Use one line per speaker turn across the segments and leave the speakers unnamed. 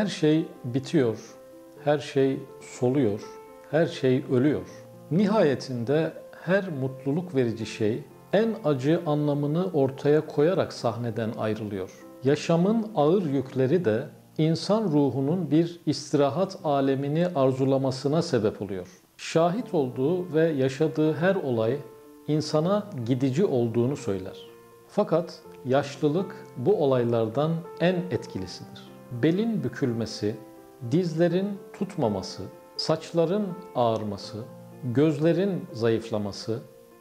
Her şey bitiyor, her şey soluyor, her şey ölüyor. Nihayetinde her mutluluk verici şey en acı anlamını ortaya koyarak sahneden ayrılıyor. Yaşamın ağır yükleri de insan ruhunun bir istirahat alemini arzulamasına sebep oluyor. Şahit olduğu ve yaşadığı her olay insana gidici olduğunu söyler. Fakat yaşlılık bu olaylardan en etkilisidir. Belin bükülmesi, dizlerin tutmaması, saçların ağarması, gözlerin zayıflaması,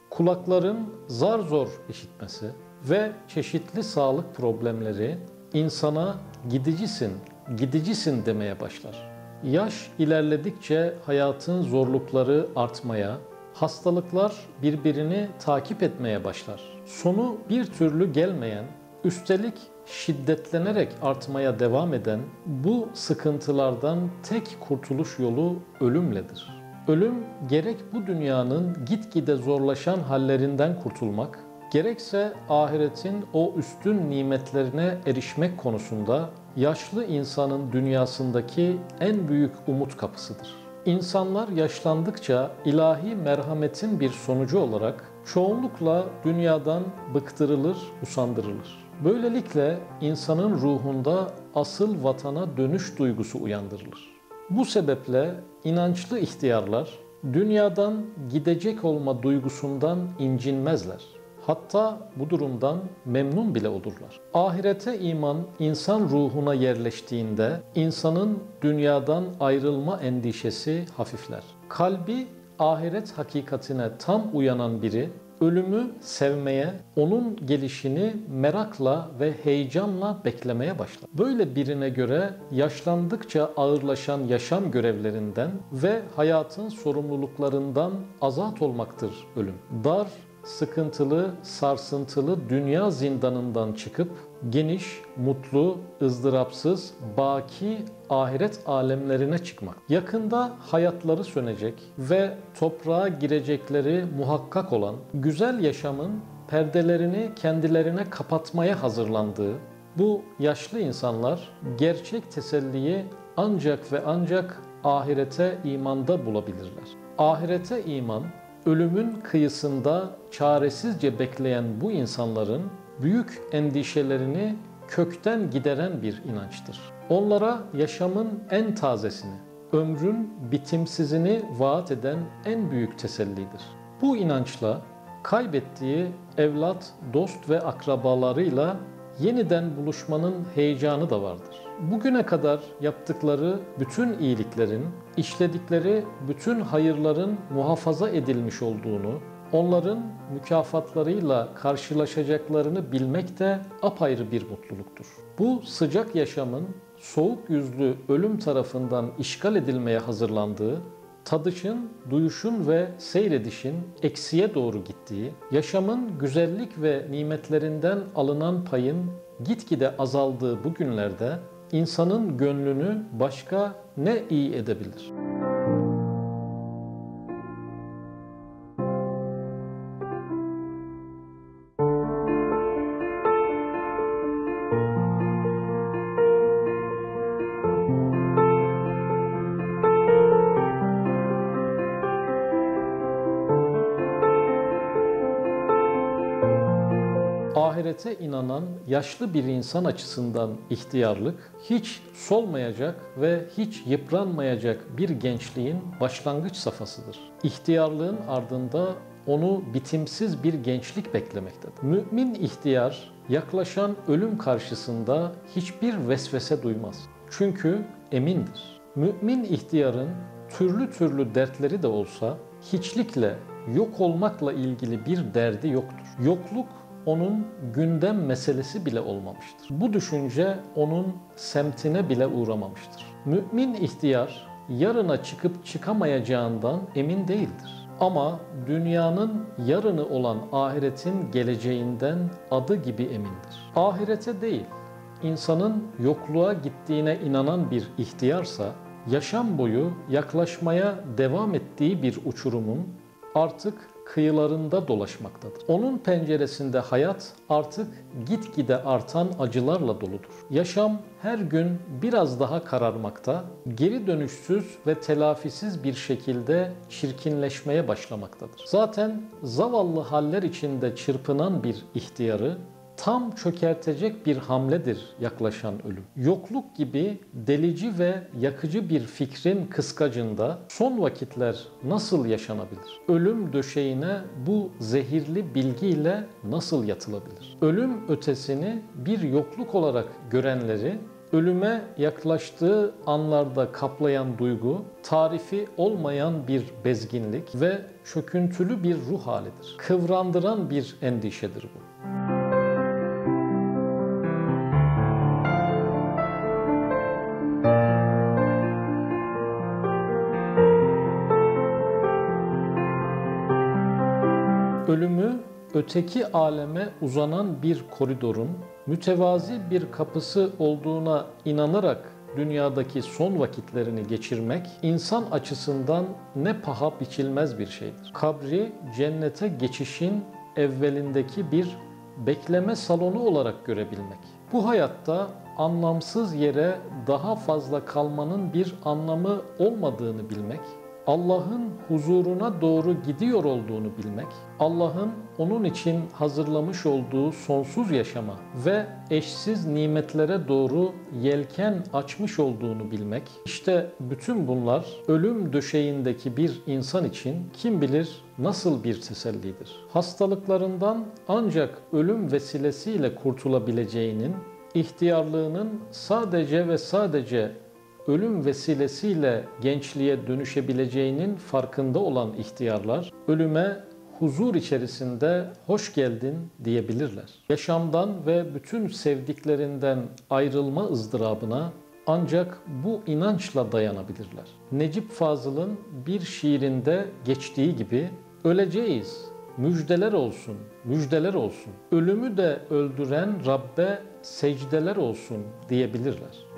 kulakların zar zor işitmesi ve çeşitli sağlık problemleri insana gidicisin, gidicisin demeye başlar. Yaş ilerledikçe hayatın zorlukları artmaya, hastalıklar birbirini takip etmeye başlar. Sonu bir türlü gelmeyen, üstelik şiddetlenerek artmaya devam eden bu sıkıntılardan tek kurtuluş yolu ölümledir. Ölüm gerek bu dünyanın gitgide zorlaşan hallerinden kurtulmak, gerekse ahiretin o üstün nimetlerine erişmek konusunda yaşlı insanın dünyasındaki en büyük umut kapısıdır. İnsanlar yaşlandıkça ilahi merhametin bir sonucu olarak çoğunlukla dünyadan bıktırılır, usandırılır. Böylelikle insanın ruhunda asıl vatana dönüş duygusu uyandırılır. Bu sebeple inançlı ihtiyarlar dünyadan gidecek olma duygusundan incinmezler. Hatta bu durumdan memnun bile olurlar. Ahirete iman insan ruhuna yerleştiğinde insanın dünyadan ayrılma endişesi hafifler. Kalbi ahiret hakikatine tam uyanan biri ölümü sevmeye, onun gelişini merakla ve heyecanla beklemeye başlar. Böyle birine göre yaşlandıkça ağırlaşan yaşam görevlerinden ve hayatın sorumluluklarından azat olmaktır ölüm. Dar, sıkıntılı, sarsıntılı dünya zindanından çıkıp geniş, mutlu, ızdırapsız, baki ahiret alemlerine çıkmak. Yakında hayatları sönecek ve toprağa girecekleri muhakkak olan güzel yaşamın perdelerini kendilerine kapatmaya hazırlandığı bu yaşlı insanlar gerçek teselliyi ancak ve ancak ahirete imanda bulabilirler. Ahirete iman ölümün kıyısında çaresizce bekleyen bu insanların büyük endişelerini kökten gideren bir inançtır. Onlara yaşamın en tazesini, ömrün bitimsizini vaat eden en büyük tesellidir. Bu inançla kaybettiği evlat, dost ve akrabalarıyla yeniden buluşmanın heyecanı da vardır. Bugüne kadar yaptıkları bütün iyiliklerin, işledikleri bütün hayırların muhafaza edilmiş olduğunu, onların mükafatlarıyla karşılaşacaklarını bilmek de apayrı bir mutluluktur. Bu sıcak yaşamın soğuk yüzlü ölüm tarafından işgal edilmeye hazırlandığı, tadışın, duyuşun ve seyredişin eksiye doğru gittiği, yaşamın güzellik ve nimetlerinden alınan payın gitgide azaldığı bu günlerde insanın gönlünü başka ne iyi edebilir?'' Ahirete inanan yaşlı bir insan açısından ihtiyarlık hiç solmayacak ve hiç yıpranmayacak bir gençliğin başlangıç safhasıdır. İhtiyarlığın ardında onu bitimsiz bir gençlik beklemektedir. Mümin ihtiyar yaklaşan ölüm karşısında hiçbir vesvese duymaz. Çünkü emindir. Mümin ihtiyarın türlü türlü dertleri de olsa hiçlikle yok olmakla ilgili bir derdi yoktur. Yokluk onun gündem meselesi bile olmamıştır. Bu düşünce onun semtine bile uğramamıştır. Mümin ihtiyar yarına çıkıp çıkamayacağından emin değildir. Ama dünyanın yarını olan ahiretin geleceğinden adı gibi emindir. Ahirete değil, insanın yokluğa gittiğine inanan bir ihtiyarsa, yaşam boyu yaklaşmaya devam ettiği bir uçurumun artık kıyılarında dolaşmaktadır. Onun penceresinde hayat artık gitgide artan acılarla doludur. Yaşam her gün biraz daha kararmakta, geri dönüşsüz ve telafisiz bir şekilde çirkinleşmeye başlamaktadır. Zaten zavallı haller içinde çırpınan bir ihtiyarı tam çökertecek bir hamledir yaklaşan ölüm. Yokluk gibi delici ve yakıcı bir fikrin kıskacında son vakitler nasıl yaşanabilir? Ölüm döşeğine bu zehirli bilgiyle nasıl yatılabilir? Ölüm ötesini bir yokluk olarak görenleri ölüme yaklaştığı anlarda kaplayan duygu, tarifi olmayan bir bezginlik ve çöküntülü bir ruh halidir. Kıvrandıran bir endişedir bu. Ölümü öteki aleme uzanan bir koridorun mütevazi bir kapısı olduğuna inanarak dünyadaki son vakitlerini geçirmek insan açısından ne paha biçilmez bir şeydir. Kabri cennete geçişin evvelindeki bir bekleme salonu olarak görebilmek. Bu hayatta anlamsız yere daha fazla kalmanın bir anlamı olmadığını bilmek Allah'ın huzuruna doğru gidiyor olduğunu bilmek, Allah'ın onun için hazırlamış olduğu sonsuz yaşama ve eşsiz nimetlere doğru yelken açmış olduğunu bilmek, işte bütün bunlar ölüm döşeğindeki bir insan için kim bilir nasıl bir tesellidir. Hastalıklarından ancak ölüm vesilesiyle kurtulabileceğinin, ihtiyarlığının sadece ve sadece ölüm vesilesiyle gençliğe dönüşebileceğinin farkında olan ihtiyarlar ölüme huzur içerisinde hoş geldin diyebilirler. Yaşamdan ve bütün sevdiklerinden ayrılma ızdırabına ancak bu inançla dayanabilirler. Necip Fazıl'ın bir şiirinde geçtiği gibi öleceğiz, müjdeler olsun, müjdeler olsun. Ölümü de öldüren Rabbe secdeler olsun diyebilirler.